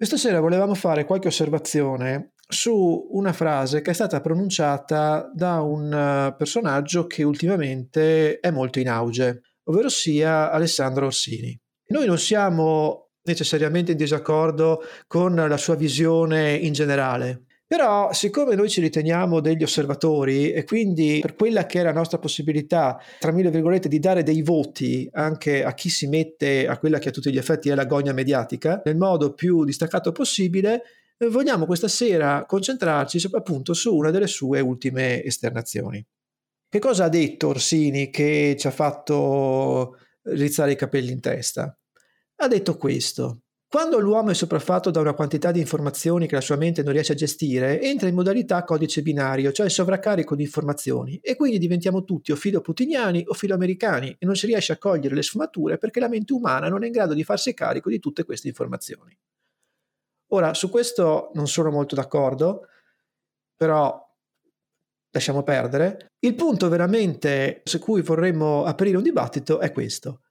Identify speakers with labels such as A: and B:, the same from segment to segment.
A: Questa sera volevamo fare qualche osservazione su una frase che è stata pronunciata da un eh, personaggio che ultimamente è molto in auge, ovvero sia Alessandro Orsini. Noi non siamo necessariamente in disaccordo con la sua visione in generale, però, siccome noi ci riteniamo degli osservatori e quindi per quella che è la nostra possibilità, tra mille virgolette, di dare dei voti anche a chi si mette a quella che a tutti gli effetti è la gogna mediatica, nel modo più distaccato possibile, vogliamo questa sera concentrarci appunto su una delle sue ultime esternazioni. Che cosa ha detto Orsini che ci ha fatto rizzare i capelli in testa? Ha detto questo. Quando l'uomo è sopraffatto da una quantità di informazioni che la sua mente non riesce a gestire, entra in modalità codice binario, cioè sovraccarico di informazioni, e quindi diventiamo tutti o filo-putiniani o filo-americani e non si riesce a cogliere le sfumature perché la mente umana non è in grado di farsi carico di tutte queste informazioni. Ora, su questo non sono molto d'accordo, però lasciamo perdere. Il punto veramente su cui vorremmo aprire un dibattito è questo.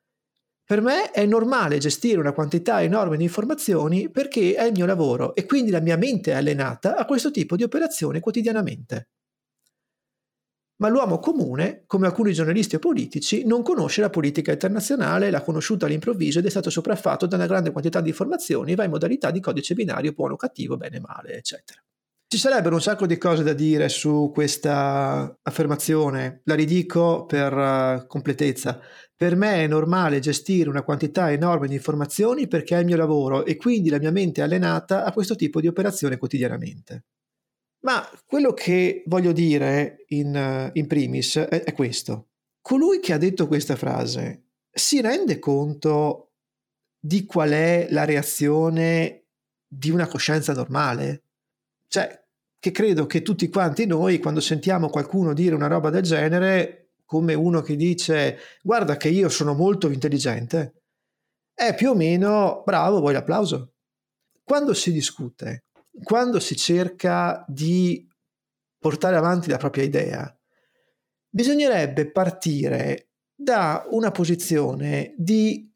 A: Per me è normale gestire una quantità enorme di informazioni perché è il mio lavoro e quindi la mia mente è allenata a questo tipo di operazione quotidianamente. Ma l'uomo comune, come alcuni giornalisti o politici, non conosce la politica internazionale, l'ha conosciuta all'improvviso ed è stato sopraffatto da una grande quantità di informazioni e va in modalità di codice binario buono, cattivo, bene, male, eccetera. Ci sarebbero un sacco di cose da dire su questa affermazione, la ridico per uh, completezza. Per me è normale gestire una quantità enorme di informazioni perché è il mio lavoro e quindi la mia mente è allenata a questo tipo di operazione quotidianamente. Ma quello che voglio dire in, in primis è, è questo. Colui che ha detto questa frase si rende conto di qual è la reazione di una coscienza normale? Cioè, che credo che tutti quanti noi, quando sentiamo qualcuno dire una roba del genere, come uno che dice guarda che io sono molto intelligente, è più o meno bravo, vuoi l'applauso. Quando si discute, quando si cerca di portare avanti la propria idea, bisognerebbe partire da una posizione di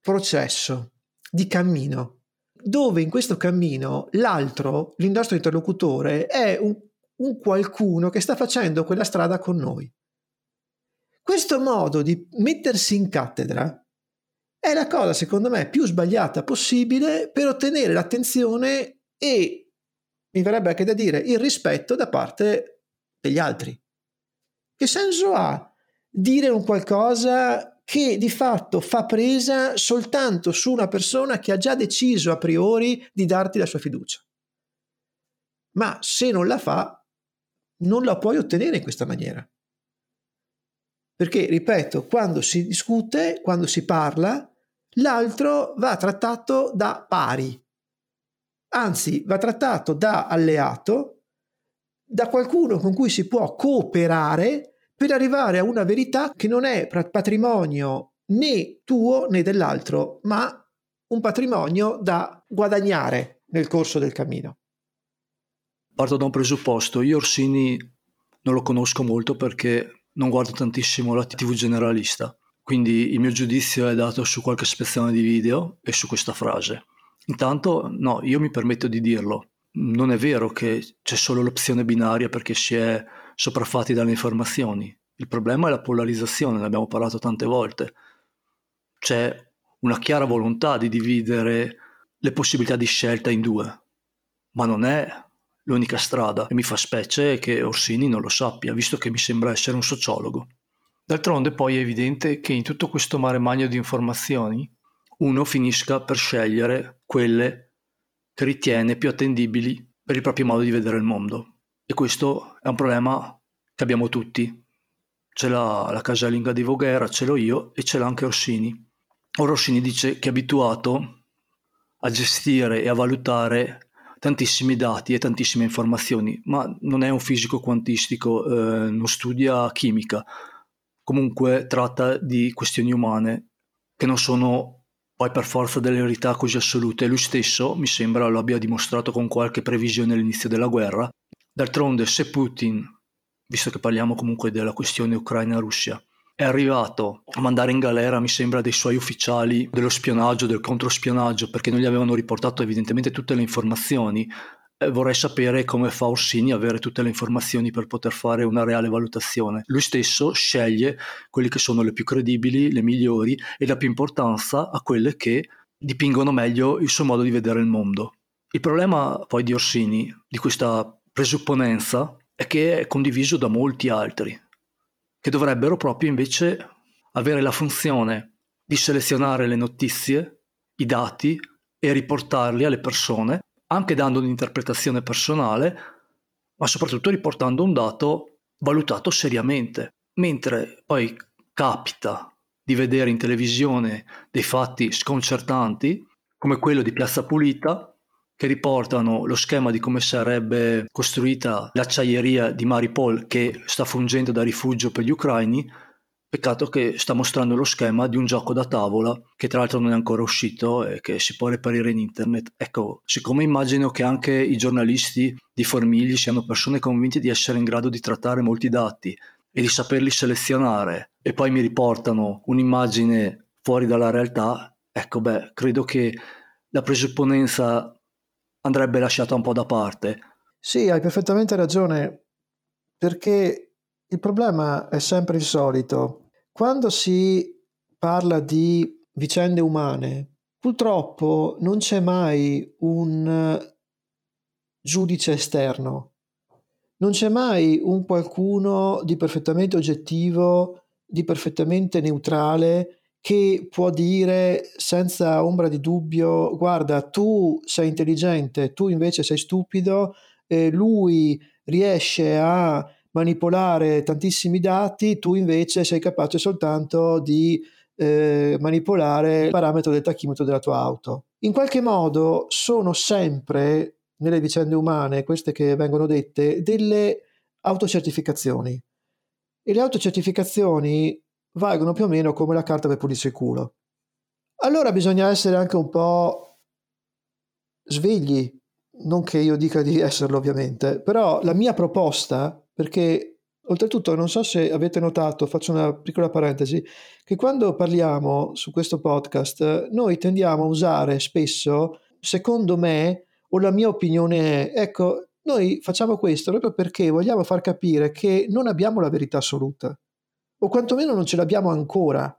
A: processo, di cammino dove in questo cammino l'altro, il nostro interlocutore, è un, un qualcuno che sta facendo quella strada con noi. Questo modo di mettersi in cattedra è la cosa, secondo me, più sbagliata possibile per ottenere l'attenzione e, mi verrebbe anche da dire, il rispetto da parte degli altri. Che senso ha dire un qualcosa che di fatto fa presa soltanto su una persona che ha già deciso a priori di darti la sua fiducia. Ma se non la fa, non la puoi ottenere in questa maniera. Perché, ripeto, quando si discute, quando si parla, l'altro va trattato da pari, anzi va trattato da alleato, da qualcuno con cui si può cooperare per arrivare a una verità che non è patrimonio né tuo né dell'altro, ma un patrimonio da guadagnare nel corso del cammino.
B: Parto da un presupposto, io Orsini non lo conosco molto perché non guardo tantissimo la TV generalista, quindi il mio giudizio è dato su qualche spezzone di video e su questa frase. Intanto, no, io mi permetto di dirlo, non è vero che c'è solo l'opzione binaria perché si è sopraffatti dalle informazioni. Il problema è la polarizzazione, ne abbiamo parlato tante volte. C'è una chiara volontà di dividere le possibilità di scelta in due, ma non è l'unica strada e mi fa specie che Orsini non lo sappia, visto che mi sembra essere un sociologo. D'altronde poi è evidente che in tutto questo mare magno di informazioni uno finisca per scegliere quelle che ritiene più attendibili per il proprio modo di vedere il mondo. E questo è un problema che abbiamo tutti. Ce l'ha la casalinga di Voghera, ce l'ho io e ce l'ha anche Orsini. Ora Orsini dice che è abituato a gestire e a valutare tantissimi dati e tantissime informazioni, ma non è un fisico quantistico, eh, non studia chimica, comunque tratta di questioni umane che non sono poi per forza delle verità così assolute. Lui stesso, mi sembra, lo abbia dimostrato con qualche previsione all'inizio della guerra, D'altronde, se Putin, visto che parliamo comunque della questione Ucraina-Russia, è arrivato a mandare in galera, mi sembra, dei suoi ufficiali dello spionaggio, del controspionaggio, perché non gli avevano riportato evidentemente tutte le informazioni. Eh, vorrei sapere come fa Orsini a avere tutte le informazioni per poter fare una reale valutazione. Lui stesso sceglie quelle che sono le più credibili, le migliori e la più importanza a quelle che dipingono meglio il suo modo di vedere il mondo. Il problema poi di Orsini, di questa presupponenza, è che è condiviso da molti altri che dovrebbero proprio invece avere la funzione di selezionare le notizie, i dati e riportarli alle persone, anche dando un'interpretazione personale, ma soprattutto riportando un dato valutato seriamente. Mentre poi capita di vedere in televisione dei fatti sconcertanti, come quello di Piazza Pulita, che riportano lo schema di come sarebbe costruita l'acciaieria di Maripol che sta fungendo da rifugio per gli ucraini. Peccato che sta mostrando lo schema di un gioco da tavola che tra l'altro non è ancora uscito e che si può reperire in internet. Ecco, siccome immagino che anche i giornalisti di Formigli siano persone convinte di essere in grado di trattare molti dati e di saperli selezionare e poi mi riportano un'immagine fuori dalla realtà, ecco beh, credo che la presupponenza andrebbe lasciata un po' da parte.
A: Sì, hai perfettamente ragione, perché il problema è sempre il solito. Quando si parla di vicende umane, purtroppo non c'è mai un giudice esterno, non c'è mai un qualcuno di perfettamente oggettivo, di perfettamente neutrale che può dire senza ombra di dubbio, guarda, tu sei intelligente, tu invece sei stupido, eh, lui riesce a manipolare tantissimi dati, tu invece sei capace soltanto di eh, manipolare il parametro del tachimetro della tua auto. In qualche modo sono sempre nelle vicende umane, queste che vengono dette, delle autocertificazioni. E le autocertificazioni valgono più o meno come la carta per pulirsi il culo. Allora bisogna essere anche un po' svegli, non che io dica di esserlo ovviamente, però la mia proposta, perché oltretutto non so se avete notato, faccio una piccola parentesi, che quando parliamo su questo podcast noi tendiamo a usare spesso, secondo me, o la mia opinione è, ecco, noi facciamo questo proprio perché vogliamo far capire che non abbiamo la verità assoluta o quantomeno non ce l'abbiamo ancora,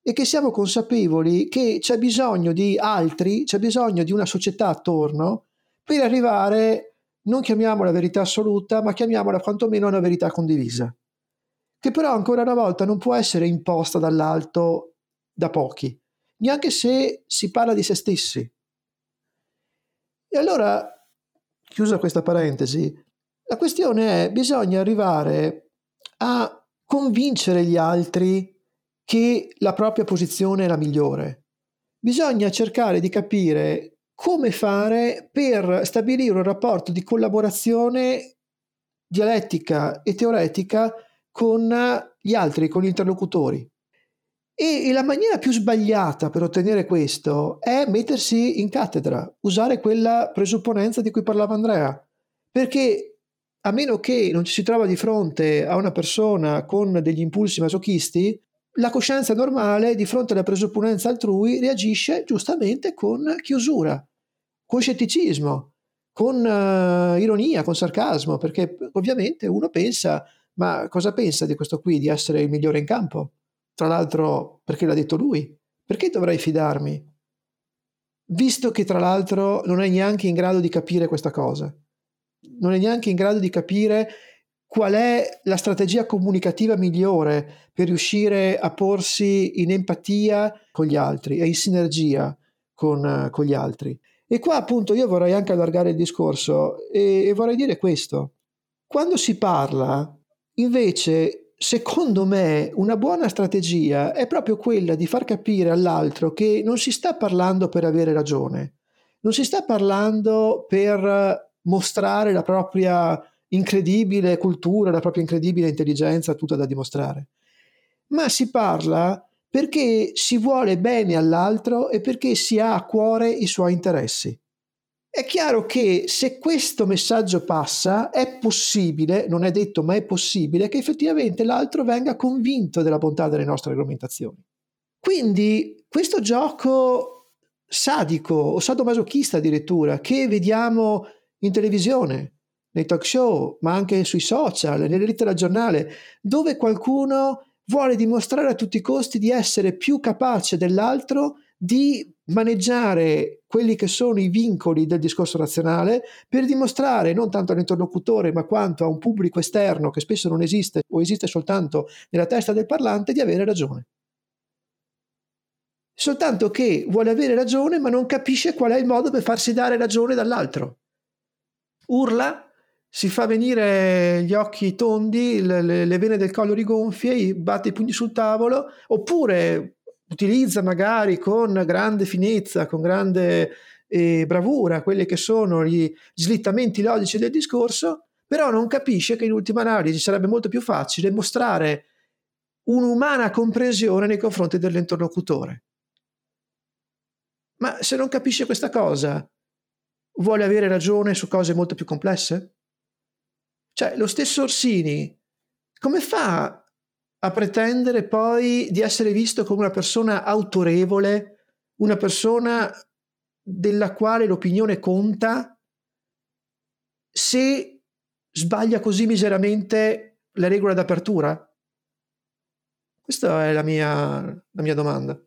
A: e che siamo consapevoli che c'è bisogno di altri, c'è bisogno di una società attorno per arrivare, non chiamiamola verità assoluta, ma chiamiamola quantomeno una verità condivisa, che però ancora una volta non può essere imposta dall'alto da pochi, neanche se si parla di se stessi. E allora, chiusa questa parentesi, la questione è bisogna arrivare a convincere gli altri che la propria posizione è la migliore. Bisogna cercare di capire come fare per stabilire un rapporto di collaborazione dialettica e teoretica con gli altri, con gli interlocutori. E la maniera più sbagliata per ottenere questo è mettersi in cattedra, usare quella presupponenza di cui parlava Andrea, perché a meno che non ci si trova di fronte a una persona con degli impulsi masochisti, la coscienza normale di fronte alla presupponenza altrui reagisce giustamente con chiusura, con scetticismo, con uh, ironia, con sarcasmo, perché ovviamente uno pensa, ma cosa pensa di questo qui, di essere il migliore in campo? Tra l'altro perché l'ha detto lui, perché dovrei fidarmi? Visto che tra l'altro non è neanche in grado di capire questa cosa non è neanche in grado di capire qual è la strategia comunicativa migliore per riuscire a porsi in empatia con gli altri e in sinergia con, con gli altri. E qua appunto io vorrei anche allargare il discorso e, e vorrei dire questo. Quando si parla, invece, secondo me, una buona strategia è proprio quella di far capire all'altro che non si sta parlando per avere ragione, non si sta parlando per mostrare la propria incredibile cultura, la propria incredibile intelligenza, tutta da dimostrare. Ma si parla perché si vuole bene all'altro e perché si ha a cuore i suoi interessi. È chiaro che se questo messaggio passa, è possibile, non è detto, ma è possibile che effettivamente l'altro venga convinto della bontà delle nostre argomentazioni. Quindi questo gioco sadico o sadomasochista addirittura che vediamo in televisione, nei talk show, ma anche sui social, nelle al giornale, dove qualcuno vuole dimostrare a tutti i costi di essere più capace dell'altro di maneggiare quelli che sono i vincoli del discorso razionale per dimostrare non tanto all'interlocutore ma quanto a un pubblico esterno che spesso non esiste o esiste soltanto nella testa del parlante di avere ragione. Soltanto che vuole avere ragione ma non capisce qual è il modo per farsi dare ragione dall'altro. Urla, si fa venire gli occhi tondi, le, le vene del collo rigonfie, batte i pugni sul tavolo, oppure utilizza magari con grande finezza, con grande eh, bravura quelli che sono gli slittamenti logici del discorso, però non capisce che in ultima analisi sarebbe molto più facile mostrare un'umana comprensione nei confronti dell'interlocutore. Ma se non capisce questa cosa, vuole avere ragione su cose molto più complesse? Cioè, lo stesso Orsini, come fa a pretendere poi di essere visto come una persona autorevole, una persona della quale l'opinione conta, se sbaglia così miseramente la regola d'apertura? Questa è la mia, la mia domanda.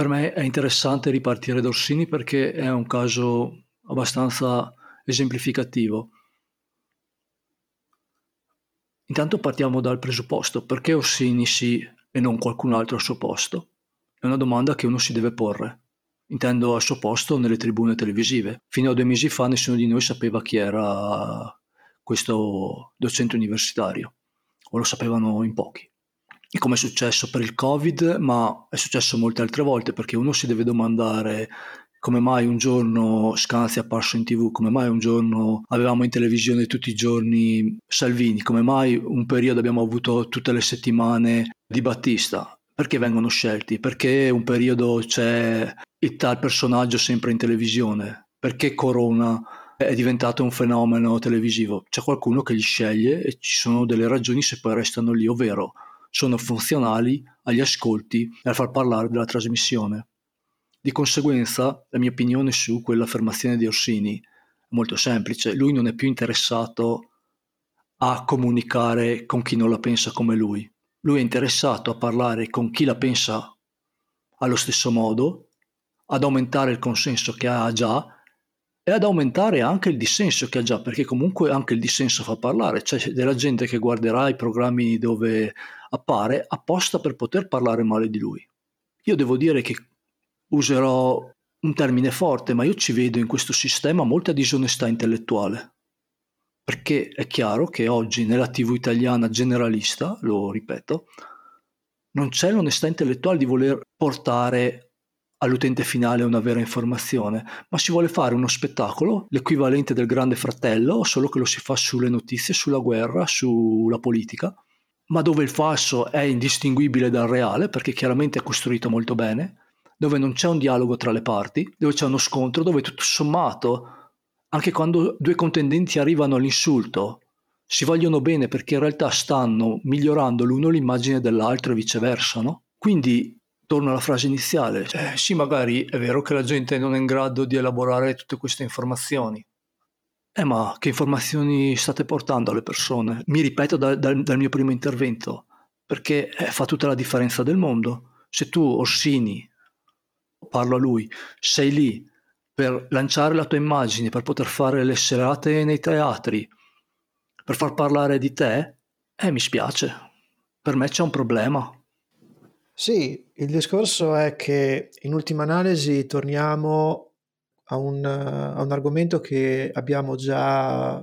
B: Per me è interessante ripartire da Orsini perché è un caso abbastanza esemplificativo Intanto partiamo dal presupposto, perché Orsini sì e non qualcun altro al suo posto? È una domanda che uno si deve porre. Intendo al suo posto nelle tribune televisive. Fino a due mesi fa nessuno di noi sapeva chi era questo docente universitario, o lo sapevano in pochi. E come è successo per il Covid, ma è successo molte altre volte, perché uno si deve domandare come mai un giorno Scanzi è apparso in tv, come mai un giorno avevamo in televisione tutti i giorni Salvini, come mai un periodo abbiamo avuto tutte le settimane di Battista. Perché vengono scelti? Perché un periodo c'è il tal personaggio sempre in televisione? Perché Corona è diventato un fenomeno televisivo? C'è qualcuno che li sceglie e ci sono delle ragioni se poi restano lì, ovvero sono funzionali agli ascolti e al far parlare della trasmissione. Di conseguenza, la mia opinione su quell'affermazione di Orsini è molto semplice. Lui non è più interessato a comunicare con chi non la pensa come lui. Lui è interessato a parlare con chi la pensa allo stesso modo, ad aumentare il consenso che ha già e ad aumentare anche il dissenso che ha già, perché comunque anche il dissenso fa parlare. C'è della gente che guarderà i programmi dove appare apposta per poter parlare male di lui. Io devo dire che userò un termine forte, ma io ci vedo in questo sistema molta disonestà intellettuale. Perché è chiaro che oggi nella TV italiana generalista, lo ripeto, non c'è l'onestà intellettuale di voler portare all'utente finale una vera informazione, ma si vuole fare uno spettacolo, l'equivalente del grande fratello, solo che lo si fa sulle notizie, sulla guerra, sulla politica, ma dove il falso è indistinguibile dal reale, perché chiaramente è costruito molto bene, dove non c'è un dialogo tra le parti, dove c'è uno scontro, dove tutto sommato, anche quando due contendenti arrivano all'insulto, si vogliono bene perché in realtà stanno migliorando l'uno l'immagine dell'altro e viceversa, no? Quindi torno alla frase iniziale. Eh, sì, magari è vero che la gente non è in grado di elaborare tutte queste informazioni. Eh, ma che informazioni state portando alle persone? Mi ripeto da, da, dal mio primo intervento, perché eh, fa tutta la differenza del mondo. Se tu, Orsini, parlo a lui, sei lì per lanciare la tua immagine, per poter fare le serate nei teatri, per far parlare di te, eh, mi spiace, per me c'è un problema.
A: Sì, il discorso è che in ultima analisi torniamo a un, a un argomento che abbiamo già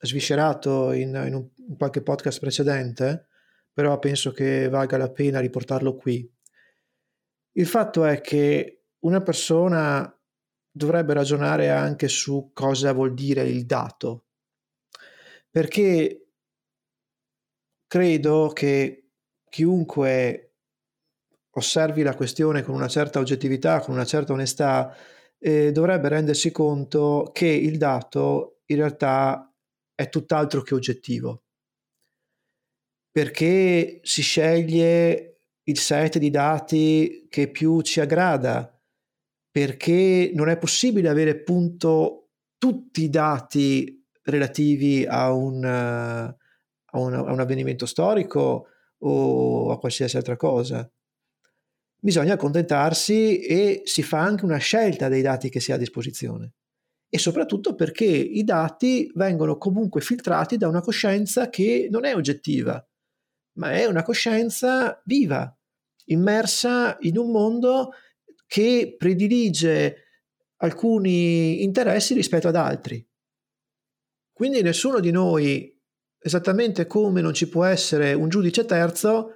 A: sviscerato in, in, un, in qualche podcast precedente, però penso che valga la pena riportarlo qui. Il fatto è che una persona dovrebbe ragionare anche su cosa vuol dire il dato, perché credo che chiunque osservi la questione con una certa oggettività, con una certa onestà, eh, dovrebbe rendersi conto che il dato in realtà è tutt'altro che oggettivo, perché si sceglie il set di dati che più ci aggrada, perché non è possibile avere appunto tutti i dati relativi a un, a un, a un avvenimento storico o a qualsiasi altra cosa. Bisogna accontentarsi e si fa anche una scelta dei dati che si ha a disposizione. E soprattutto perché i dati vengono comunque filtrati da una coscienza che non è oggettiva, ma è una coscienza viva, immersa in un mondo che predilige alcuni interessi rispetto ad altri. Quindi nessuno di noi, esattamente come non ci può essere un giudice terzo,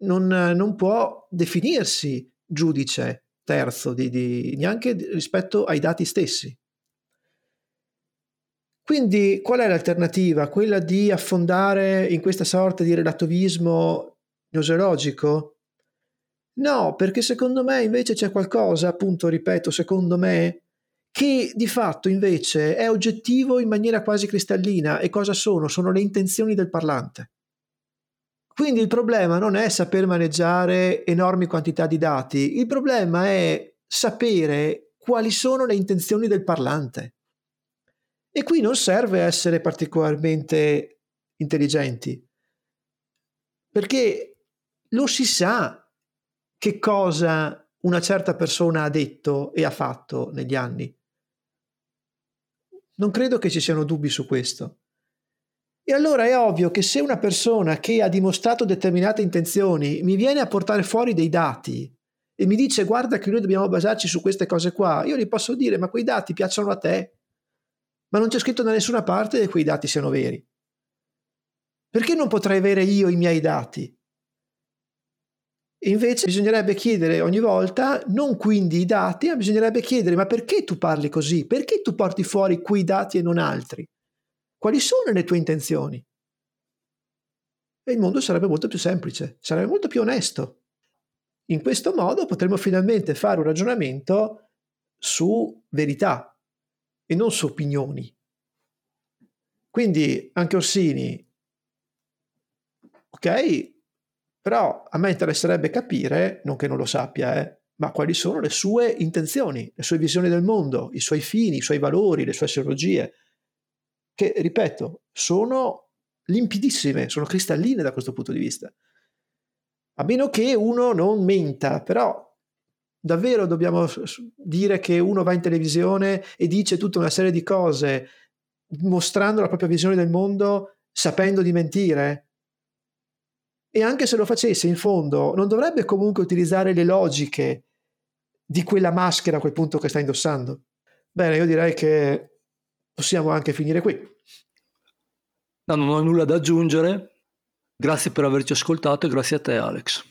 A: non, non può definirsi giudice terzo di, di, neanche rispetto ai dati stessi. Quindi qual è l'alternativa? Quella di affondare in questa sorta di relativismo nosologico? No, perché secondo me invece c'è qualcosa, appunto, ripeto, secondo me, che di fatto invece è oggettivo in maniera quasi cristallina. E cosa sono? Sono le intenzioni del parlante. Quindi il problema non è saper maneggiare enormi quantità di dati, il problema è sapere quali sono le intenzioni del parlante. E qui non serve essere particolarmente intelligenti, perché lo si sa che cosa una certa persona ha detto e ha fatto negli anni. Non credo che ci siano dubbi su questo. E allora è ovvio che se una persona che ha dimostrato determinate intenzioni mi viene a portare fuori dei dati e mi dice guarda che noi dobbiamo basarci su queste cose qua, io gli posso dire ma quei dati piacciono a te, ma non c'è scritto da nessuna parte che quei dati siano veri. Perché non potrei avere io i miei dati? Invece bisognerebbe chiedere ogni volta, non quindi i dati, ma bisognerebbe chiedere ma perché tu parli così? Perché tu porti fuori quei dati e non altri? Quali sono le tue intenzioni? E il mondo sarebbe molto più semplice, sarebbe molto più onesto. In questo modo potremmo finalmente fare un ragionamento su verità e non su opinioni. Quindi anche Orsini, ok, però a me interesserebbe capire, non che non lo sappia, eh, ma quali sono le sue intenzioni, le sue visioni del mondo, i suoi fini, i suoi valori, le sue assiologie, che, ripeto, sono limpidissime, sono cristalline da questo punto di vista. A meno che uno non menta, però davvero dobbiamo dire che uno va in televisione e dice tutta una serie di cose mostrando la propria visione del mondo sapendo di mentire? E anche se lo facesse, in fondo, non dovrebbe comunque utilizzare le logiche di quella maschera a quel punto che sta indossando? Bene, io direi che possiamo anche finire qui.
B: No, non ho nulla da aggiungere. Grazie per averci ascoltato e grazie a te Alex.